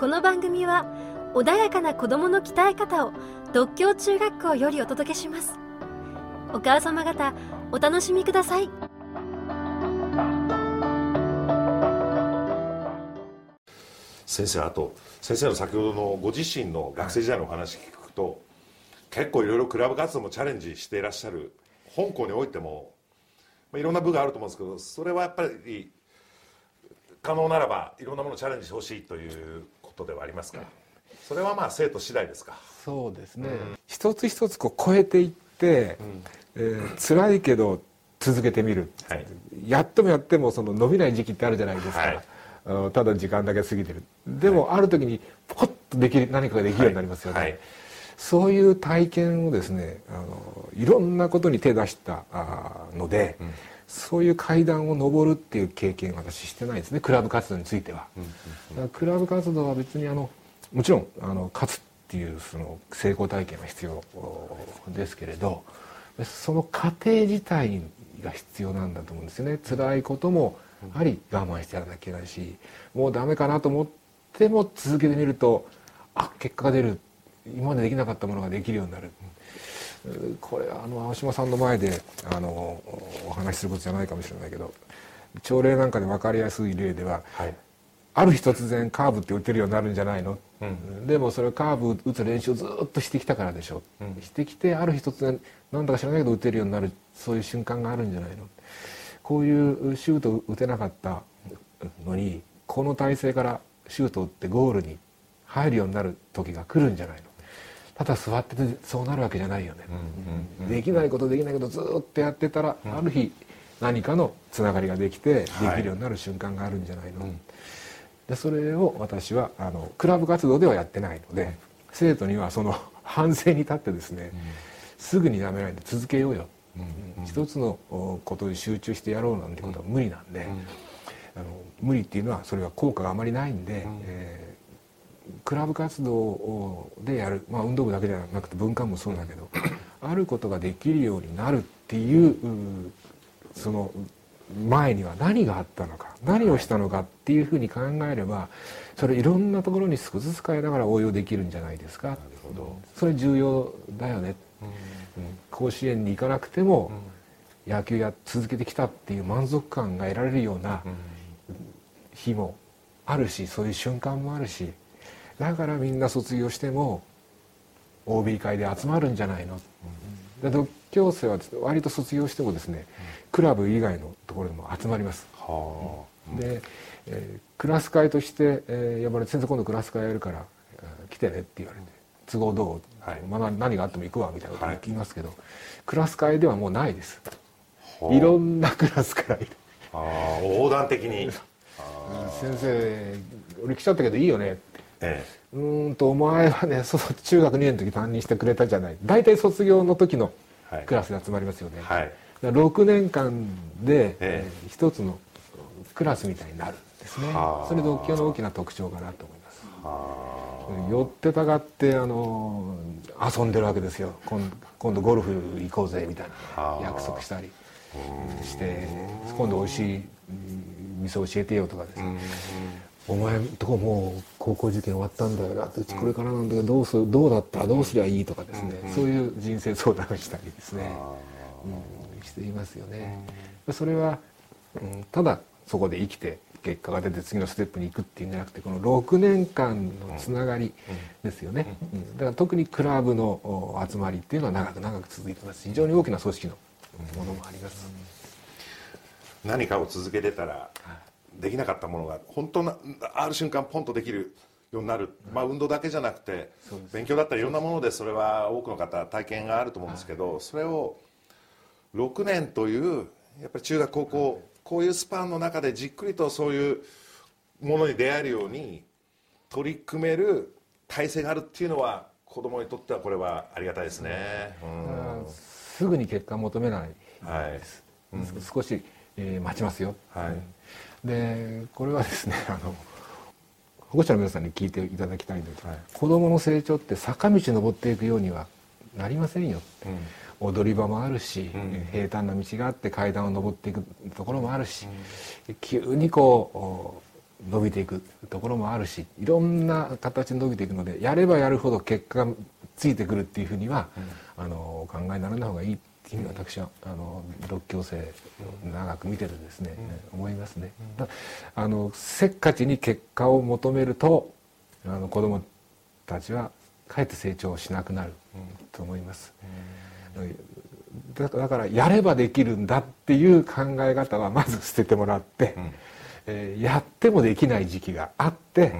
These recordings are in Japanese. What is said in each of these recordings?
この番組は穏やかな子供の鍛え方を独協中学校よりお届けします。お母様方お楽しみください。先生あと先生の先ほどのご自身の学生時代のお話聞くと、結構いろいろクラブ活動もチャレンジしていらっしゃる香港においても、まあ、いろんな部があると思うんですけどそれはやっぱり可能ならばいろんなものをチャレンジしてほしいということではありますかそれはまあ生徒次第ですか。そうですね、うん、一つ一つこう超えていって、うん、えー、辛いけど続けてみる、はい、やってもやってもその伸びない時期ってあるじゃないですか、はい。ただ時間だけ過ぎてる。でもある時にポッとできる何かができるようになりますよね、はい。はい、そういう体験をですねあのいろんなことに手出したので、うん、そういう階段を上るっていう経験私してないですね。クラブ活動については、うんうん、クラブ活動は別にあのもちろんあの勝つっていうその成功体験は必要ですけれどその過程自体が必要なんだと思うんですよね。辛いこともやはり我慢してやらなきゃいけないしもうダメかなと思っても続けてみるとあ結果が出る。今までできなかったものができるようになる。これあの青島さんの前であのお話しすることじゃないかもしれないけど朝礼なんかで分かりやすい例では、はい、ある日突然カーブって打てるようになるんじゃないの、うん、でもそれカーブ打つ練習をずっとしてきたからでしょ、うん、してきてある日突然なんだか知らないけど打てるようになるそういう瞬間があるんじゃないの？こういうシュート打てなかったのにこの体勢からシュート打ってゴールに入るようになる時が来るんじゃないの？ただ座っててそうなるわけじゃないよね、できないことできないことずっとやってたら、ある日何かのつながりができてできるようになる瞬間があるんじゃないの、はい、でそれを私はあのクラブ活動ではやってないので生徒にはその 反省に立ってですね、すぐにやめないで続けようよ。一つのことに集中してやろうなんてことは無理なんで、あの無理っていうのはそれは効果があまりないんで、えー、クラブ活動でやる、まあ、運動部だけじゃなくて文化もそうだけど あることができるようになるっていうその前には何があったのか何をしたのかっていうふうに考えればそれいろんなところに少しずつ変えながら応用できるんじゃないですか。それ重要だよね、うん、甲子園に行かなくても野球や続けてきたっていう満足感が得られるような日もあるしそういう瞬間もあるしだからみんな卒業しても OB 会で集まるんじゃないの、うん、で独協生は割と卒業してもですね、クラブ以外のところでも集まります。はあ、で、えー、クラス会として、えー、呼ばれて先生今度クラス会やるから、えー、来てねって言われて都合どう、はい、まあ、何があっても行くわみたいなこと言い。ますけど、はい、クラス会ではもうないです。いろんなクラスからいる。ああ横断的に。先生俺来ちゃったけどいいよねええ、うんとお前はね その中学2年の時担任してくれたじゃない。大体卒業の時のクラスで集まりますよね、はい、6年間で、ええ。一つのクラスみたいになるんですね。それ独協の大きな特徴かなと思います。寄ってたがってあの遊んでるわけですよ。今度ゴルフ行こうぜみたいな。約束したりして今度美味しい店教えてよとかですねお前とこもう高校受験終わったんだよなうちこれからなんだけどどうするどうだったどうすりゃいいとかですね、そういう人生相談をしたりですね、うん、していますよね。それは、うん、ただそこで生きて結果が出て次のステップに行くっていうんじゃなくてこの6年間のつながりですよね、うん、だから特にクラブの集まりっていうのは長く長く続いてます非常に大きな組織のものもあります。何かを続けてたらできなかったものが本当なある瞬間ポンとできるようになる、まあ、運動だけじゃなくて勉強だったりいろんなものでそれは多くの方体験があると思うんですけどそれを6年というやっぱり中学高校こういうスパンの中でじっくりとそういうものに出会えるように取り組める体制があるっていうのは子供にとってはこれはありがたいですね、うん、すぐに結果求めないです、はい。うん、少し、えー、待ちますよ、はい、でこれはですね あの保護者の皆さんに聞いていただきたいんですが、はい、子どもの成長って坂道登っていくようにはなりませんようん、踊り場もあるし、うん、平坦な道があって階段を登っていくところもあるし、うん、急にこ伸びていくところもあるしいろんな形で伸びていくのでやればやるほど結果がついてくるっていうふうには、あのお考えにならない方がいいっていうふうに私はあの独協生長く見ててですね、思いますね。あのせっかちに結果を求めるとあの子どもたちはかえって成長しなくなると思います。だからやればできるんだっていう考え方はまず捨ててもらって、うん、えー、やってもできない時期があって、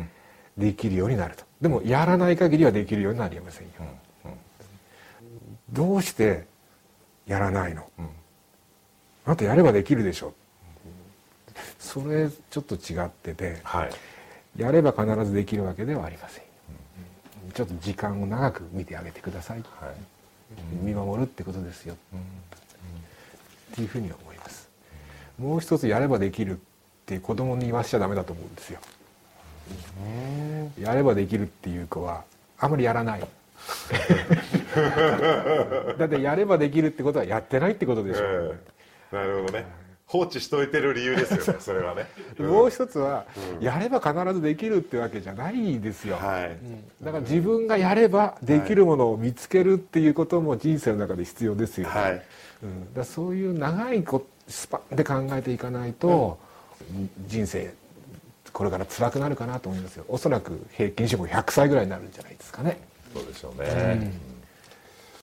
うん、できるようになると。でもやらない限りはできるようになりませんよ、うん。うん、どうしてやらないの、うん、あとやればできるでしょ。それちょっと違ってて、はい、やれば必ずできるわけではありません、ちょっと時間を長く見てあげてください、はい。見守るってことですよ、っていうふうに思います。もう一つやればできるって子供に言わしちゃダメだと思うんですよ。やればできるっていう子はあまりやらない だってやればできるってことはやってないってことでしょ、えー、なるほどね。放置しといてる理由ですよね それはね、もう一つは、うん、やれば必ずできるってわけじゃないですよ、はい、だから自分がやればできるものを見つけるっていうことも人生の中で必要ですよ、はい、うん、だそういう長いスパンで考えていかないと、うん、人生これから辛くなるかなと思いますよ。おそらく平均寿命100歳ぐらいになるんじゃないですかねそうでしょうね、うん。